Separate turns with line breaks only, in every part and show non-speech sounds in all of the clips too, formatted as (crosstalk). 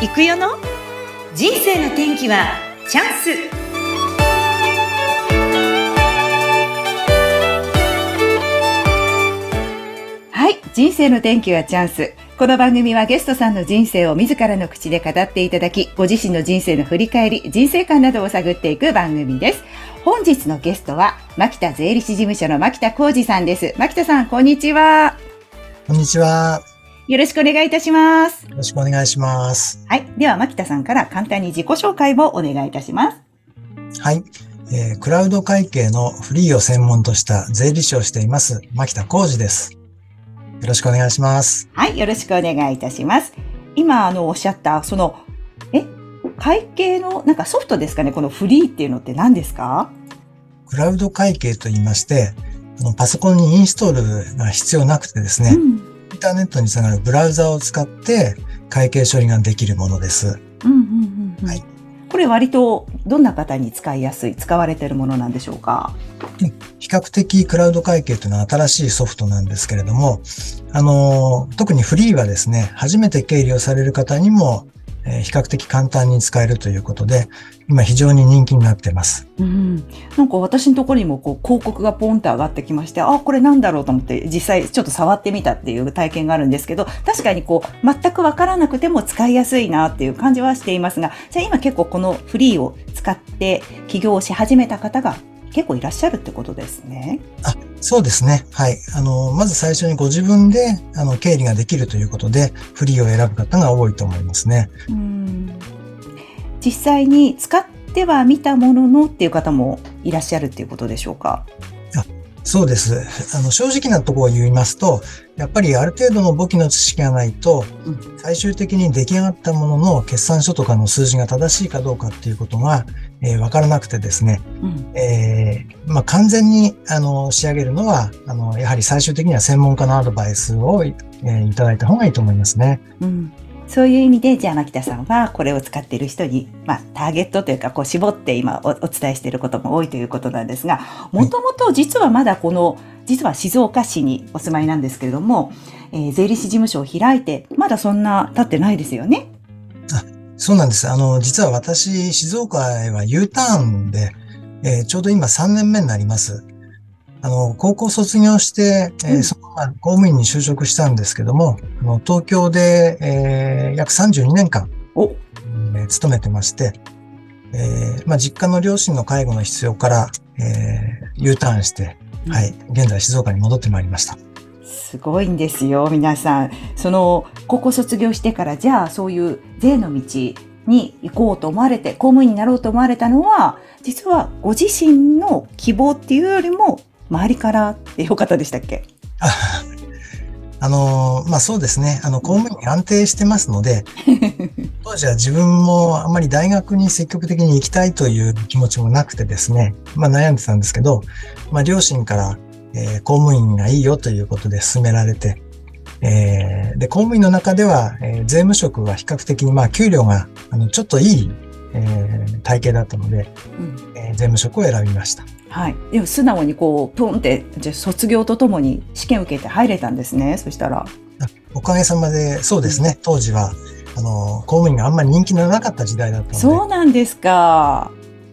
行くよの？人生の天気はチャンス
はい。人生の天気はチャンス。この番組はゲストさんの人生を自らの口で語っていただき、ご自身の人生の振り返り、人生観などを探っていく番組です。本日のゲストは、牧田税理士事務所の牧田浩二さんです。牧田さん、こんにちは。
こんにちは。
よろしくお願いいたします。
よろしくお願いします。
はい。では、牧田さんから簡単に自己紹介をお願いいたします。
はい。えークラウド会計のフリーを専門とした税理士をしています、牧田浩二です。よろしくお願いします。
はい。よろしくお願いいたします。今、あの、おっしゃった、その、え？会計の、なんかソフトですかね？このフリーっていうのって何ですか？
クラウド会計と言いまして、パソコンにインストールが必要なくてですね、
うん。
インターネットにつながるブラウザを使って会計処理ができるものです。
うんうんうんうん。
はい。
これ割とどんな方に使いやすい、使われているものなんでしょうか？
比較的クラウド会計というのは新しいソフトなんですけれども、あの、特にフリーはですね、初めて経理をされる方にも、え比較的簡単に使えるということで、今非常に人気になってます。
うん。なんか私のところにもこう広告がポンって上がってきまして、あ、これなんだろうと思って実際ちょっと触ってみたっていう体験があるんですけど、確かにこう全くわからなくても使いやすいなっていう感じはしていますが、じゃあ今結構このフリーを使って起業し始めた方が結構いらっしゃるってことですね。
そうですね。はい。あの、まず最初にご自分で、あの、経理ができるということで、フリーを選ぶ方が多いと思いますね。
うん実際に使ってはみたもののっていう方もいらっしゃるっていうことでしょうか？
そうです。あの、正直なところを言いますと、やっぱりある程度の簿記の知識がないと、
うん
最終的に出来上がったものの決算書とかの数字が正しいかどうかっていうことが、えーわからなくてですね、
うん
えーまあ、完全に、あの、仕上げるのは、あの、やはり最終的には専門家のアドバイスを、えーいただいた方がいいと思いますね。
うんそういう意味で、じゃあ、牧田さんはこれを使っている人に、まあ、ターゲットというか、こう、絞って今おお伝えしていることも多いということなんですが、もともと実はまだこの、実は静岡市にお住まいなんですけれども、えー税理士事務所を開いて、まだそんな経ってないですよね。
そうなんです。あの、実は私、静岡へは U ターンで、えーちょうど今3年目になります。あの、高校卒業して、えー
うん
そのまま公務員に就職したんですけども、あの東京で、えー約32年間、
お、
えー勤めてまして、えーまあ、実家の両親の介護の必要から、えー U ターンして、はい、現在静岡に戻ってまいりました。
すごいんですよ、皆さん。その、高校卒業してから、じゃあ、そういう税の道に行こうと思われて、公務員になろうと思われたのは、実はご自身の希望っていうよりも、周りからっていう方でしたっけ？
あ (laughs) あのーまあ、そうですね。あの、公務員に安定してますので、(laughs) 当時は自分もあんまり大学に積極的に行きたいという気持ちもなくてですね、まあ悩んでたんですけど、まあ両親から、えー公務員がいいよということで勧められて、えーで、公務員の中では、えー税務職は比較的にまあ給料があのちょっといい、えー体系だったので、
うん。
えー税務職を選びました。
はい。でも素直にこう、プンって、じゃあ卒業とともに試験受けて入れたんですね。そしたら。
おかげさまで、そうですね、当時は、あの、公務員があんまり人気のなかった時代だったので、
そうなんですか。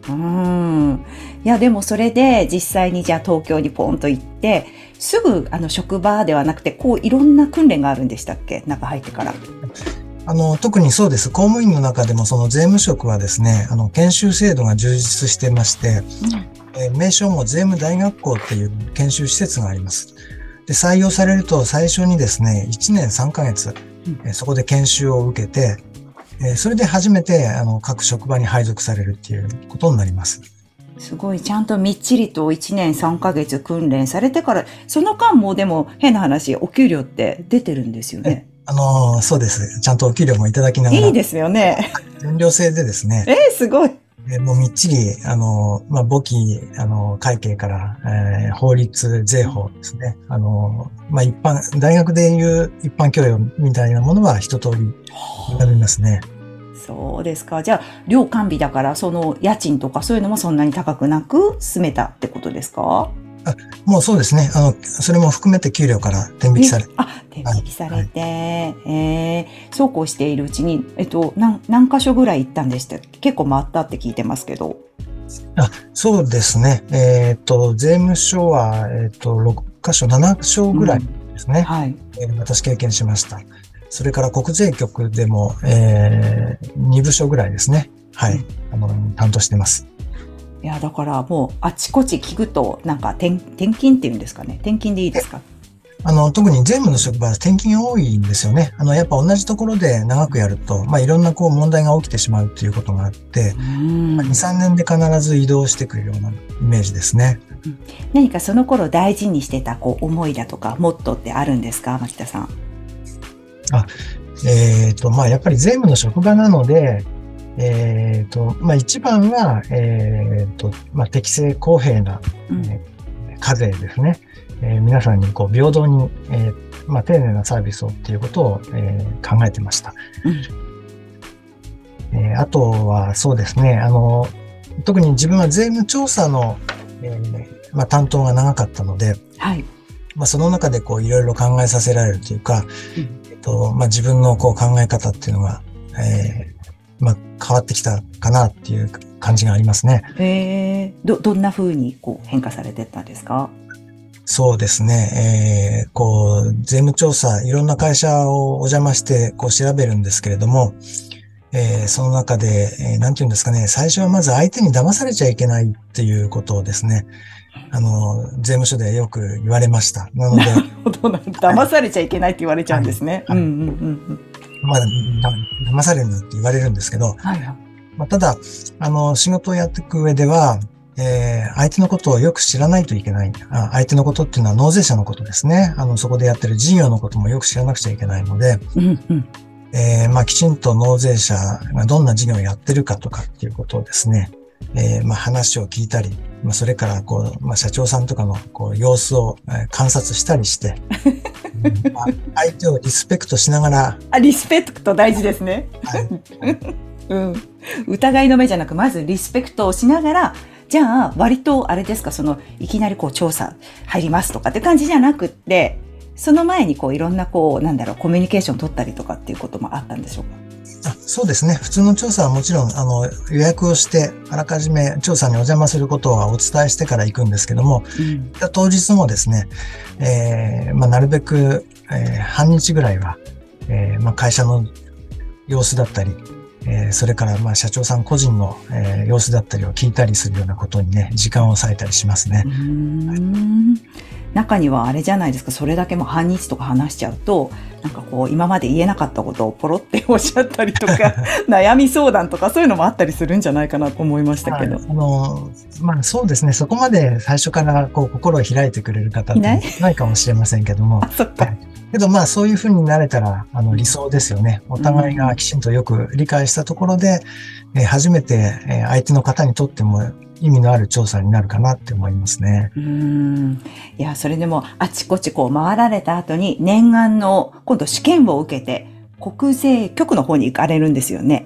うん。いや、でもそれで実際にじゃあ東京にポンと行って、すぐあの職場ではなくて、こういろんな訓練があるんでしたっけ？中入ってから。
あの、特にそうです。公務員の中でもその税務職はですね、あの、研修制度が充実してまして、えー名称も税務大学校っていう研修施設があります。で、採用されると最初にですね、1年3ヶ月、
うん
えーそこで研修を受けて、えーそれで初めて、あの、各職場に配属されるっていうことになります。
すごい、ちゃんとみっちりと1年3ヶ月訓練されてから、その間もでも変な話、お給料って出てるんですよね。
あのーそうです。ちゃんとお給料もいただきながら、
いいですよね。
全寮制でですね、
えー、すごい。
えーもうみっちり、あの、まあ、簿記、あの、会計から、えー法律、税法ですね。あの、まあ、一般、大学でいう一般教養みたいなものは一通り学びますね。
そうですか。じゃあ、寮完備だから、その家賃とかそういうのもそんなに高くなく住めたってことですか？
もうそうですね。あの、それも含めて給料から転引きされ
えあ、転引きされて、えーそうこうしているうちに、えっと、何、何箇所ぐらい行ったんでしたっけ？結構回ったって聞いてますけど。
そうですね。えっ、と、税務署は、えっ、と、6箇所、7所ぐらいですね。
はい。
えー私経験しました。それから国税局でも、えー、2部署ぐらいですね。はい。あの、担当してます。
いや、だからもう、あちこち聞くと、なんか、転、転勤っていうんですかね。転勤でいいですか？
あの、特に税務の職場は転勤多いんですよね。あの、やっぱ同じところで長くやると、まあ、いろんなこう問題が起きてしまうということがあって
う、ん
まあ2、3年で必ず移動してくるようなイメージですね。
何かその頃大事にしてた、こう、思いだとか、モットーってあるんですか牧田さん？
えっ、と、まあ、やっぱり税務の職場なので、えっ、と、まあ、一番は、えっ、と、まあ、適正公平な
うん
え課税ですね。えー皆さんにこう平等に、えーまあ、丁寧なサービスをっていうことを、えー考えてました。えーあとはそうですね、あの、特に自分は税務調査の、えーまあ、担当が長かったので、
はい。
まあ、その中でこういろいろ考えさせられるというか、
うん
と、まあ、自分のこう考え方っていうのが、えーまあ、変わってきたかなっていう感じがありますね。
えー、ど、どんな風にこう変化されてったんですか？
そうですね。えー、こう、税務調査、いろんな会社をお邪魔して、こう調べるんですけれども、えーその中で、えーなんて言うんですかね、最初はまず相手に騙されちゃいけないっていうことをですね、あの、税務署でよく言われました。なので、
騙されちゃいけないって言われちゃうんですね。
はい
うんうんうんうん。
まあ、だ騙されるなって言われるんですけど、
はいはい。
まあ、ただ、あの、仕事をやっていく上では、えー相手のことをよく知らないといけない。あ相手のことっていうのは納税者のことですね。あの、そこでやってる事業のこともよく知らなくちゃいけないので、
うんうん。
えーまあ、きちんと納税者がどんな事業をやってるかとかっていうことをですね、えーまあ、話を聞いたり、まあ、それから、こう、まあ、社長さんとかの、こう、様子をえー観察したりして、う (laughs) んまあ相手をリスペクトしながら、
あ、リスペクト大事ですね。
はい (laughs)
うん。疑いの目じゃなく、まずリスペクトをしながら、じゃあ、割と、あれですか、その、いきなりこう、調査入りますとかって感じじゃなくって、その前にこう、いろんなこう、なんだろう、コミュニケーション取ったりとかっていうこともあったんでしょうか？
あそうですね。普通の調査はもちろん、あの、予約をして、あらかじめ調査にお邪魔することはお伝えしてから行くんですけども、
うん。
当日もですね、えーまあ、なるべく、えー半日ぐらいは、えーまあ、会社の様子だったり、えーそれから、まあ、社長さん個人の、えー様子だったりを聞いたりするようなことにね、時間を割いたりしますね
う。ーん中にはあれじゃないですか、それだけも半日とか話しちゃうと、なんかこう、今まで言えなかったことをポロっておっしゃったりとか、(laughs) 悩み相談とかそういうのもあったりするんじゃないかなと思いましたけど。
はいあの、まあそうですね、そこまで最初からこう心を開いてくれる方って
いない？
かもしれませんけども
あ、、そっか。
けどまあそういうふうになれたらあの理想ですよね。お互いがきちんとよく理解したところで、えー初めてえー相手の方にとっても意味のある調査になるかなって思いますね。
うーん。いや、それでも、あちこちこう回られた後に、念願の、今度試験を受けて、国税局の方に行かれるんですよね。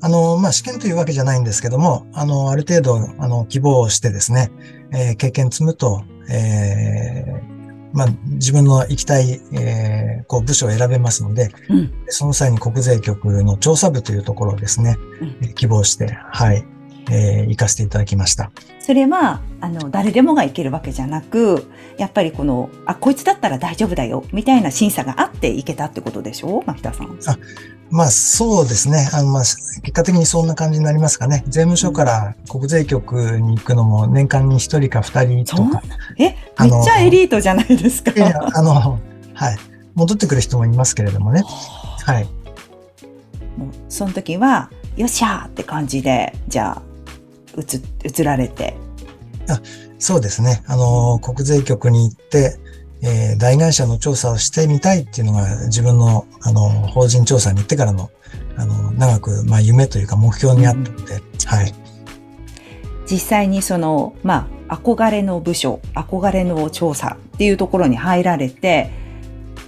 あの、まあ試験というわけじゃないんですけども、あの、ある程度あの希望をしてですね、えー経験積むと、えーまあ自分の行きたい、えーこう部署を選べますので、
うん。
その際に国税局の調査部というところをですね、
うん
希望して、はい、えー行かせていただきました。
それは、あの、誰でもがいけるわけじゃなく、やっぱりこの、あ、こいつだったら大丈夫だよ、みたいな審査があっていけたってことでしょ牧田さん。
まあそうですね。あの、まあ、結果的にそんな感じになりますかね。税務署から国税局に行くのも年間に一人か二人とか。
え、めっちゃエリートじゃないですか。
いやあの、はい。戻ってくる人もいますけれどもね。はい。
もうその時は、よっしゃーって感じで、じゃあ、移、移られて。
そうですね。あの、国税局に行って、えー大会社の調査をしてみたいっていうのが自分の、あの、法人調査に行ってからの、あの、長く、まあ、夢というか目標にあったので、はい。
実際にその、まあ、憧れの部署、憧れの調査っていうところに入られて、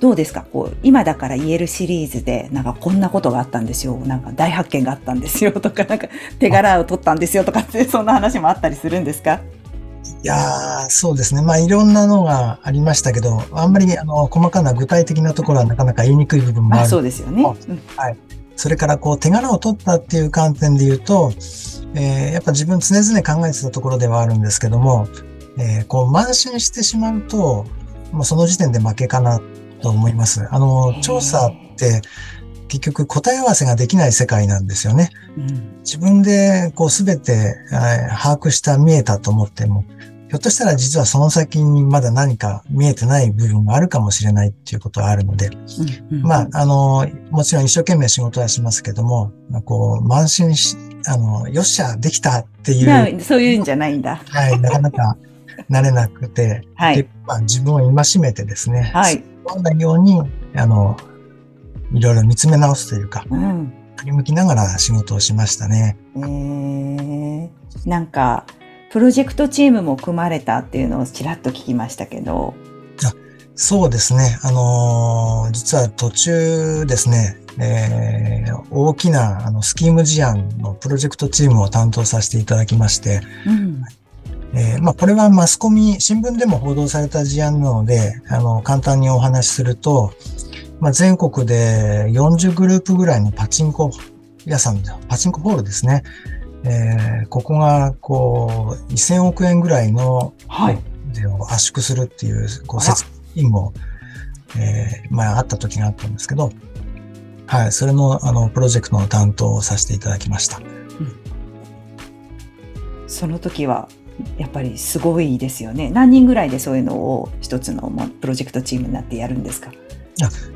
どうですか？こう、今だから言えるシリーズで、なんかこんなことがあったんですよ。なんか大発見があったんですよ (laughs) とか、なんか手柄を取ったんですよとかって、そんな話もあったりするんですか？
いやー、そうですね。まあ、いろんなのがありましたけど、あんまり、あの、細かな具体的なところはなかなか言いにくい部分もあ
あ、
る。
そうですよね。
あ
うん
それから、こう、手柄を取ったっていう観点で言うと、えーやっぱ自分常々考えてたところではあるんですけども、えーこう、慢心してしまうと、もうその時点で負けかなと思います。あの調査って、結局答え合わせができない世界なんですよね。
うん
自分でこうすべてえー把握した見えたと思っても、ひょっとしたら実はその先にまだ何か見えてない部分があるかもしれないっていうことはあるので、
うん
まあ、あの、もちろん一生懸命仕事はしますけども、こう、慢心し、あの、よっしゃ、できたっていう、
そういうんじゃないんだ。
はい、なかなか慣れなくて、(laughs)
はい
でまあ、自分を戒めてですね、
はい。
そうなように、あの、いろいろ見つめ直すというか、
うん。
振り向きながら仕事をしましたね。
えー、なんか、プロジェクトチームも組まれたっていうのをちらっと聞きましたけど。
そうですね。あのー実は途中ですね、えー大きなあのスキーム事案のプロジェクトチームを担当させていただきまして、
うん。
えーまあ、これはマスコミ、新聞でも報道された事案なので、あの、簡単にお話しすると、まあ、全国で40グループぐらいのパチンコ屋さん、パチンコホールですね。えーここが、こう、1000億円ぐらいの
はい。
税を圧縮するっていう、こう、説明も、えーまあ、あった時があったんですけど、はい、それの、あの、プロジェクトの担当をさせていただきました。
その時は、やっぱりすごいですよね。何人ぐらいでそういうのを一つのまあプロジェクトチームになってやるんですか？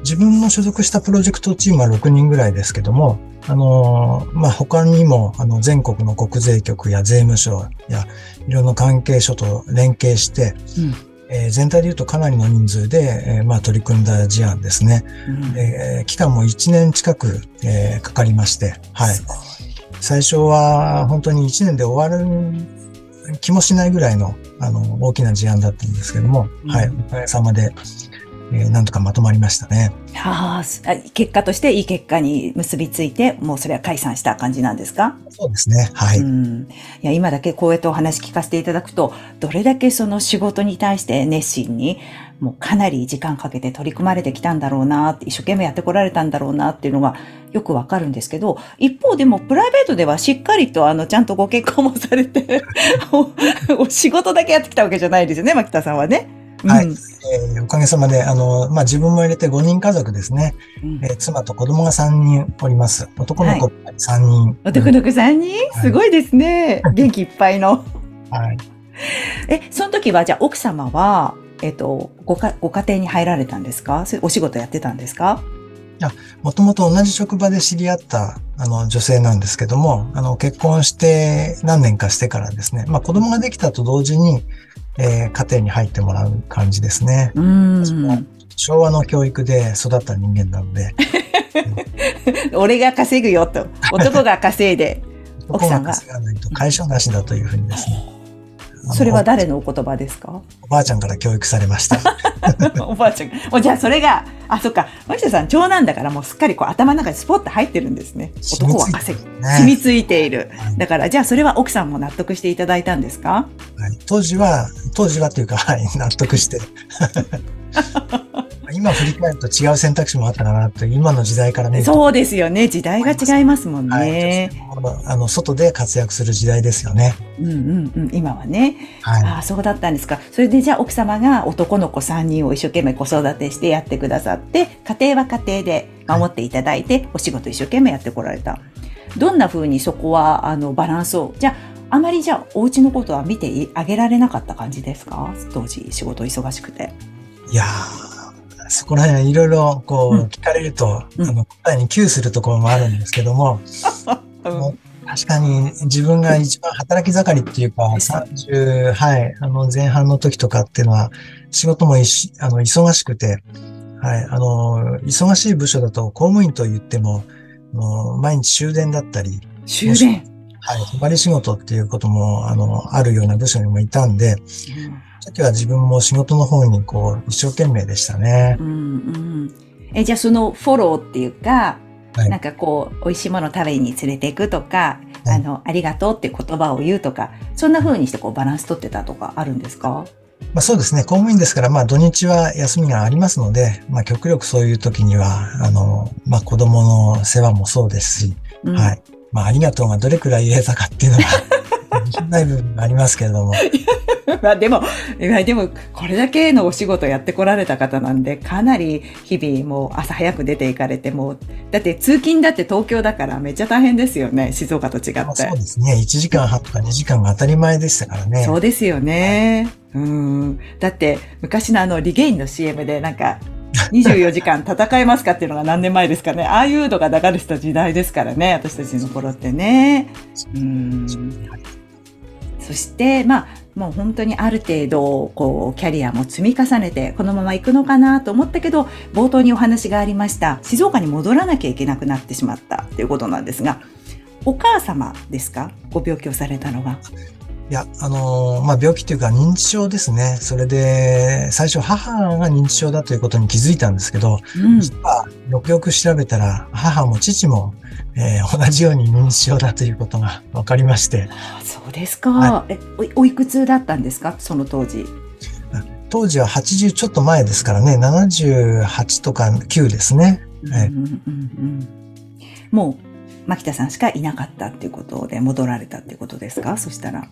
自分の所属したプロジェクトチームは6人ぐらいですけども、あのーまあ、他にも、あの、全国の国税局や税務署や、いろんな関係所と連携して、
うん。
えー全体で言うとかなりの人数で、えーまあ、取り組んだ事案ですね。
うん
えー期間も1年近く、えーかかりまして、はい。最初は本当に1年で終わる気もしないぐらいの、あの、大きな事案だったんですけども、
うん
はい。おかげさまで、えーなんとかまとまりましたね。
はあ、結果としていい結果に結びついて、もうそれは解散した感じなんですか？
そうですね。はい。
うん、いや今だけこうやってお話聞かせていただくと、どれだけその仕事に対して熱心に、もうかなり時間かけて取り組まれてきたんだろうなって、一生懸命やってこられたんだろうなっていうのがよくわかるんですけど、一方でもプライベートではしっかりとあの、ちゃんとご結婚もされて、お (laughs) お仕事だけやってきたわけじゃないですよね、牧田さんはね。
はい
うん
えーおかげさまで、あの、まあ、自分も入れて5人家族ですね。
うん
えー妻と子供が3人おります。男の子3人。
男の子3人？すごいですね。元気いっぱいの。(laughs)
はい。
え、その時は、じゃあ奥様は、えっと、ごか、ご家庭に入られたんですか？それお仕事やってたんですか？
もともと同じ職場で知り合った、あの、女性なんですけども、あの、結婚して何年かしてからですね、まあ、子供ができたと同時に、えー家庭に入ってもらう感じですね。
うーん。
昭和の教育で育った人間なので、(laughs)
俺が稼ぐよと。男が稼いで。(laughs) 奥さんが
男が稼がないと会社なしだというふうにですね。
それは誰のお言葉ですか？
おばあちゃんから教育されました。(laughs)
おばあちゃんが。おじゃあそれが、あ、そっか。牧田さん、長男だからもうすっかりこう頭の中にスポッと入ってるんですね。男は稼ぐ。
ね
染みついている。
はい
だから、じゃあそれは奥さんも納得していただいたんですか？
はい当時は、当時はというか、はい、納得して。(laughs) 今振り返ると違う選択肢もあったかなと、今の時代から見ると、
そうですよね。時代が違いますもん
はい、
ね。
女性もあの、外で活躍する時代ですよね。
うんうんうん。今はね。
はい。
ああ、そうだったんですか。それでじゃあ奥様が男の子3人を一生懸命子育てしてやってくださって、家庭は家庭で守っていただいて、お仕事一生懸命やってこられた。どんな風にそこは、あの、バランスを、じゃあ、あまりじゃあ、お家のことは見てあげられなかった感じですか？当時、仕事忙しくて。
いやーそこら辺いろいろこう
うん。
聞かれると、
うん。
あの答えに窮するところもあるんですけども、(laughs)
うん。
確かに自分が一番働き盛りっていうか、
です
30、はい、あの前半の時とかっていうのは、仕事もいしあの忙しくて、はい、あの、忙しい部署だと公務員と言っても、あの毎日終電だったり、
終電。
はい、泊まり仕事っていうことも、あの、あるような部署にもいたんで、その時は自分も仕事の方にこう、一生懸命でしたね
う。んうん。え、じゃあそのフォローっていうか、
はい
なんかこう、美味しいもの食べに連れて行くとか、あの、ありがとうって言葉を言うとか、そんな風にしてこうバランス取ってたとかあるんですか？
まあ、そうですね。公務員ですから、まあ土日は休みがありますので、まあ極力そういう時には、あの、まあ子供の世話もそうですし、
うん
はい。まあありがとうがどれくらい言えたかっていうのが、ない部分がありますけれども、(laughs)
まあでも、でも、これだけのお仕事やってこられた方なんで、かなり日々もう朝早く出て行かれても、だって通勤だって東京だからめっちゃ大変ですよね、静岡と違
まあ
って
そう。ですね。1時間半とか2時間が当たり前でしたからね。
そうですよね。うん。だって、昔のあの、リゲインの CM でなんか、24時間戦えますかっていうのが何年前ですかね。ああいうのが流れてた時代ですからね。私たちの頃ってね。うん。そして、まあ、もう本当にある程度、こう、キャリアも積み重ねて、このまま行くのかなと思ったけど、冒頭にお話がありました、静岡に戻らなきゃいけなくなってしまったということなんですが、お母様ですか？ご病気をされたのが。
いや、あのーまあ、病気というか認知症ですね。それで、最初母が認知症だということに気づいたんですけど、
うん。
実はよくよく調べたら、母も父も、えー同じように認知症だということが (laughs) 分かりまして、
あそうですか。
は
えお、おいくつだったんですか？その当時。
当時は80ちょっと前ですからね、78とか9ですね。はい
うんうんうんうんもう、牧田さんしかいなかったっていうことで戻られたっていうことですか？そしたら。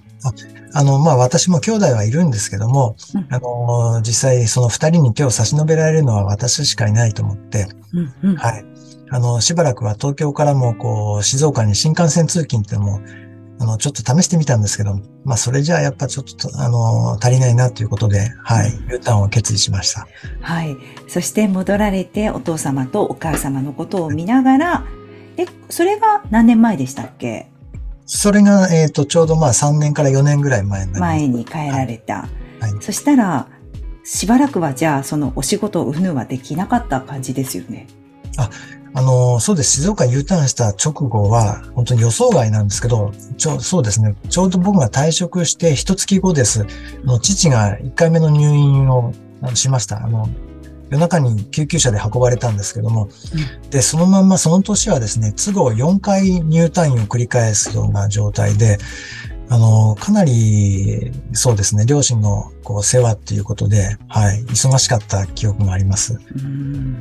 あの、まあ、私も兄弟はいるんですけども、
うん
あのー実際その二人に手を差し伸べられるのは私しかいないと思って、
うんうん
はい。あの、しばらくは東京からも、こう、静岡に新幹線通勤っていうのも、あの、ちょっと試してみたんですけど、まあ、それじゃあやっぱちょっと、あの、足りないなということで、はい、U ターンを決意しました。
はい。そして戻られてお父様とお母様のことを見ながら、え、それが何年前でしたっけ？
それが、えっ、と、ちょうどまあ3年から4年ぐらい前に。
前に帰られた。
はい
そしたら、しばらくはじゃあそのお仕事をうぬはできなかった感じですよね。
あの、そうです。静岡 U ターンした直後は、本当に予想外なんですけど、ちょ、そうですね。ちょうど僕が退職して一月後です。あの父が1回目の入院をしました。あの、夜中に救急車で運ばれたんですけども、で、そのまんまその年はですね、都合4回入退院を繰り返すような状態で、あの、かなり、そうですね、両親のこう世話っていうことで、はい、忙しかった記憶があります。
うん。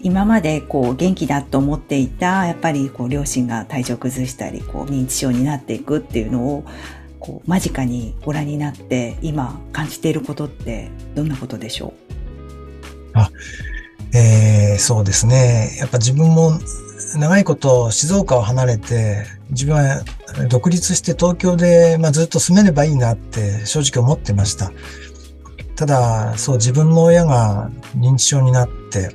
今までこう元気だと思っていた、やっぱりこう両親が体調崩したり、こう認知症になっていくっていうのを、こう間近にご覧になって今感じていることってどんなことでしょ
えーそうですね。やっぱ自分も長いこと静岡を離れて、自分は独立して東京で、まあ、ずっと住めればいいなって正直思ってました。ただ、そう自分の親が認知症になって、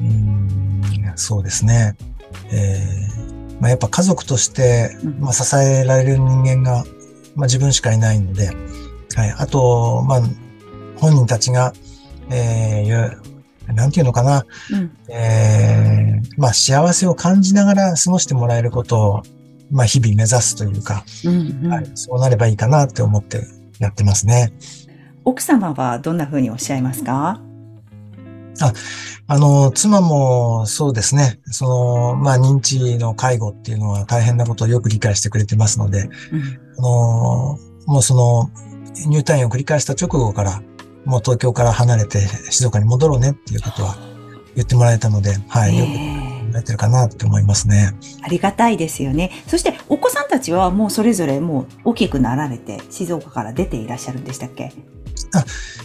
うーんそうですね。えーまあ、やっぱ家族として、
うん
まあ、支えられる人間が、まあ、自分しかいないので、はい。あと、まあ、本人たちが、えーいうなんていうのかな、
う、うん。
えーまあ幸せを感じながら過ごしてもらえることを、まあ日々目指すというか、
うんうん。
はい、そうなればいいかなって思ってやってますね。
奥様はどんな風におっしゃいますか？
あの、妻もそうですね、その、まあ認知の介護っていうのは大変なことをよく理解してくれてますので、
うん。
あの、もうその、入退院を繰り返した直後から、もう東京から離れて静岡に戻ろうねっていうことは言ってもらえたので、はい、よく
ええ
考えてるかなって思いますね。
ありがたいですよね。そしてお子さんたちはもうそれぞれもう大きくなられて静岡から出ていらっしゃるんでしたっけ？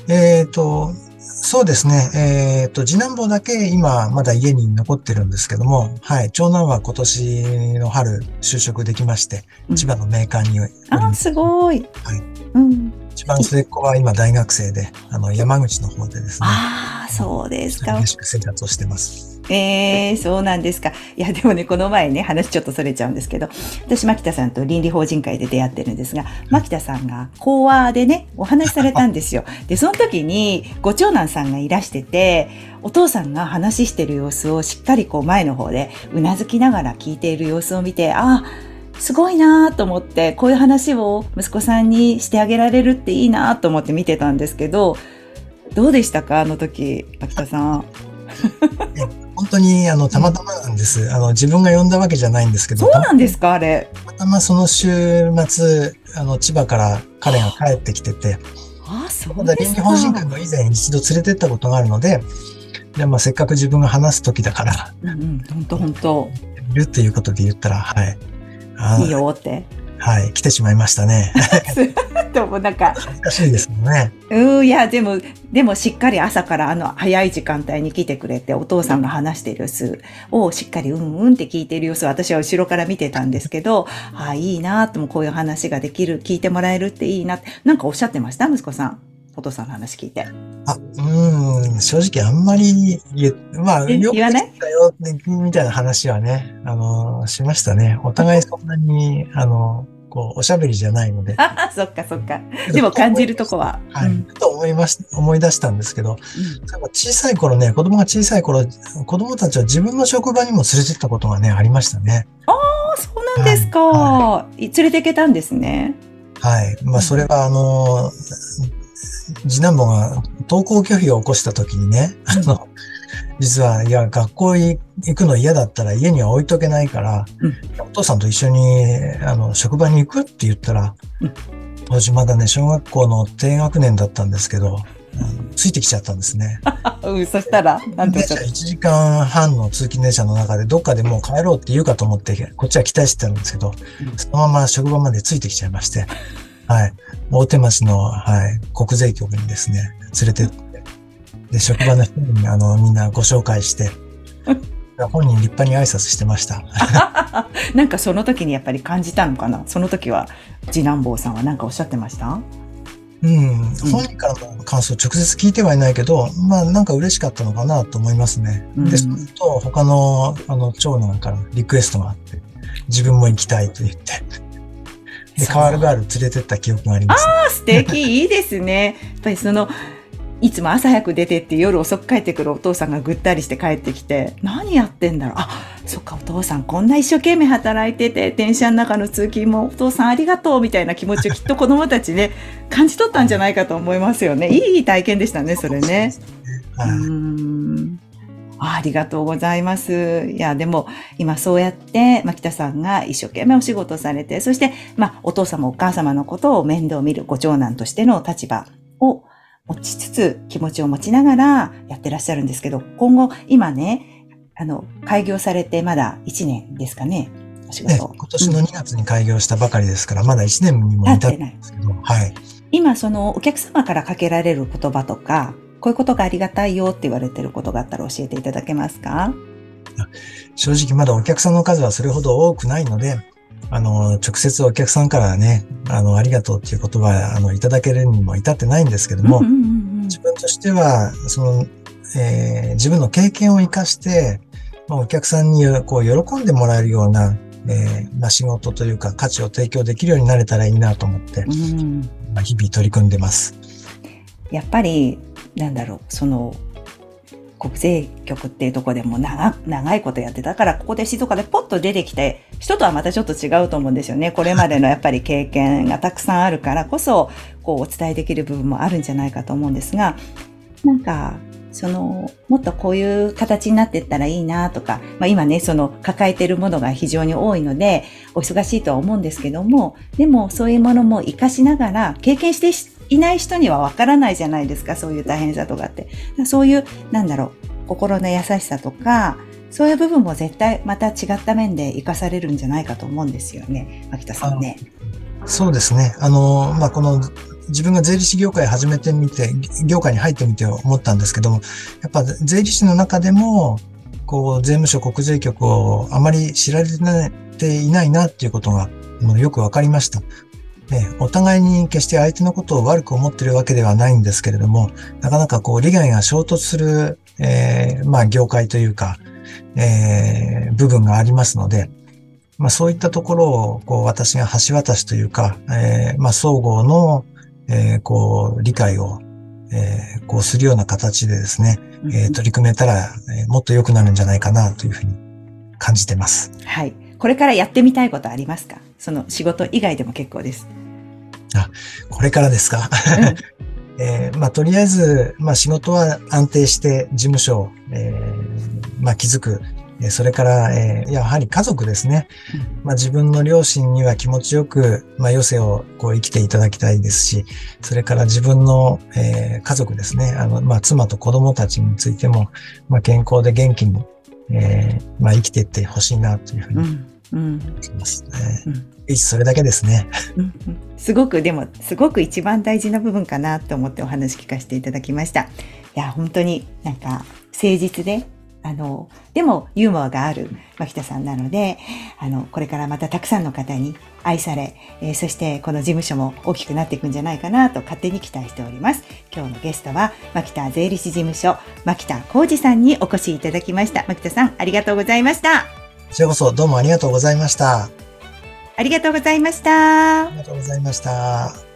えっ、と、そうですね。えっ、と、次男坊だけ今まだ家に残ってるんですけども、はい。長男は今年の春就職できまして、
うん
千葉のメーカーにおり
あー、
ます。
すごい。
はい
うん。
一番末っ子は今大学生で、あの、山口の方でですね、
ああ、そうですか
楽。しく生活をしてます。
ええそうなんですか。いや、でもね、この前ね、話ちょっとそれちゃうんですけど、私、牧田さんと倫理法人会で出会ってるんですが、牧田さんが講話でね、お話しされたんですよ。(laughs) で、その時に、ご長男さんがいらしてて、お父さんが話してる様子をしっかりこう前の方でうなずきながら聞いている様子を見て、ああ、すごいなと思って、こういう話を息子さんにしてあげられるっていいなと思って見てたんですけど、どうでしたか？あの時、牧田さん。
本当に、あの、たまたまなんでです。あの、自分が呼んだわけじゃないんですけど、
そうなんですか？あれ。
たまたまその週末、あの、千葉から彼が帰ってきてて、
あ、そ
まだ倫理
うですか。
法人会も以前一度連れてったことがあるので、で、まあ、せっかく自分が話す時だから、
うんうん、本当本当
いるっていうことで言ったら、はい。あ
いいよって。
はい、来てしまいましたね。(laughs)
でもなんか、
恥ずかしいですもんね。
うん、いや、でも、でもしっかり朝からあの早い時間帯に来てくれて、お父さんが話している様子をしっかりうんうんって聞いている様子を私は後ろから見てたんですけど、ああ、いいなともこういう話ができる、聞いてもらえるっていいなって、なんかおっしゃってました？息子さん。お父さんの話聞いて。
あ、うん、正直あんまり言え、まあ、
え
よく
言わない？
できたよ、みたいな話はね、あの、しましたね。お互いそんなに、あの、こう、おしゃべりじゃないので。
ああ、そっかそっか。でも感じるとこは。
はい。と思いまし、思い出したんですけど、例えば小さい頃ね、子供が小さい頃、子供たちは自分の職場にも連れてったことがね、ありましたね。
ああ、そうなんですか、
は
連れて行けたんですね。
はい。まあ、それは、あの、次男坊が登校拒否を起こした時にね、あの、実は、いや、学校行くの嫌だったら家には置いとけないから、
うん。
お父さんと一緒に、あの、職場に行くって言ったら、
うん。
当時まだね、小学校の低学年だったんですけど、ついてきちゃったんですね。
あ (laughs) うん、そしたら、なんておっしゃっ
電車1時間半の通勤電車の中でどっかでもう帰ろうって言うかと思って、こっちは期待してたんですけど、
うん。
そのまま職場までついてきちゃいまして、はい。大手町の、はい、国税局にですね、連れてって、で、職場の人にあの、みんなご紹介して、(laughs) 本人立派に挨拶してました。
た (laughs) なんかその時にやっぱり感じたのかな？その時は、次男坊さんは何かおっしゃってました？
うん。本人からの感想直接聞いてはいないけど、まあなんか嬉しかったのかなと思いますね。
うん
で、そのと他の、あの、長男からリクエストがあって、自分も行きたいと言って、カワルガール連れてった記憶があります、ね。
あ素敵、(laughs) いいですね。やっぱりその、いつも朝早く出てって夜遅く帰ってくるお父さんがぐったりして帰ってきて、何やってんだろう。あ、そっか、お父さんこんな一生懸命働いてて、電車の中の通勤もお父さんありがとうみたいな気持ちをきっと子供たちね、感じ取ったんじゃないかと思いますよね。いい体験でしたね、それね。
はい。
うーんあありがとうございます。いや、でも、今そうやって、牧田さんが一生懸命お仕事されて、そして、まあ、お父様、お母様のことを面倒見るご長男としての立場を持ちつつ、気持ちを持ちながらやってらっしゃるんですけど、今後、今ね、あの、開業されてまだ1年ですかね、お仕
ね、
事。
今年の2月に開業したばかりですから、まだ1年にも至ってないんですけど、はい。
今、その、お客様からかけられる言葉とか、こういうことがありがたいよって言われてることがあったら教えていただけますか？
正直まだお客さんの数はそれほど多くないので、あの、直接お客さんからね、あの、ありがとうっていう言葉、あの、いただけるにも至ってないんですけども、
うんうんうんうん。
自分としては、その、えー自分の経験を活かして、まあ、お客さんにこう喜んでもらえるような、えーまあ、仕事というか価値を提供できるようになれたらいいなと思って、
うん。
まあ、日々取り組んでます。
やっぱり、なんだろう、その、国税局っていうとこでも長長いことやってたから、ここで静岡でポッと出てきて、人とはまたちょっと違うと思うんですよね。これまでのやっぱり経験がたくさんあるからこそ、こうお伝えできる部分もあるんじゃないかと思うんですが、なんか、その、もっとこういう形になっていったらいいなとか、まあ今ね、その抱えているものが非常に多いので、お忙しいとは思うんですけども、でもそういうものも活かしながら、経験していない人にはわからないじゃないですか、そういう大変さとかって。そういう、なんだろう、心の優しさとか、そういう部分も絶対また違った面で活かされるんじゃないかと思うんですよね、牧田さんね。
そうですね。あの、まあ、この、自分が税理士業界始めてみて、業界に入ってみて思ったんですけども、やっぱ税理士の中でも、こう、税務署国税局をあまり知られていないなっていうことが、あのよくわかりました。ね、お互いに決して相手のことを悪く思ってるわけではないんですけれども、なかなかこう、利害が衝突する、えーまあ、業界というか、えー部分がありますので、まあそういったところを、こう私が橋渡しというか、えーまあ総合の、えーこう理解を、えーこうするような形でですね、えー取り組めたら、えーもっと良くなるんじゃないかなというふうに感じてます。
はい。これからやってみたいことありますか？その仕事以外でも結構です。
これからですか、(laughs) えーまあとりあえず、まあ仕事は安定して事務所を、えーまあ築く、えそれから、えーやはり家族ですね。まあ、自分の両親には気持ちよく、まあ、余生をこう生きていただきたいですし、それから自分の、えー家族ですね。あの、まあ、妻と子供たちについても、まあ、健康で元気に、えーまあ、生きていってほしいなというふうに思
う
ます。
うん
えーそれだけですね。
うんうんすごくでもすごく一番大事な部分かなと思ってお話聞かせていただきました。いや本当になんか誠実であのでもユーモアがある牧田さんなのであのこれからまたたくさんの方に愛され、えーそしてこの事務所も大きくなっていくんじゃないかなと勝手に期待しております。今日のゲストは牧田税理士事務所牧田浩二さんにお越しいただきました。牧田さんありがとうございました。
こちらこそどうもありがとうございました。
ありがとうございました
あ。りがとうございました。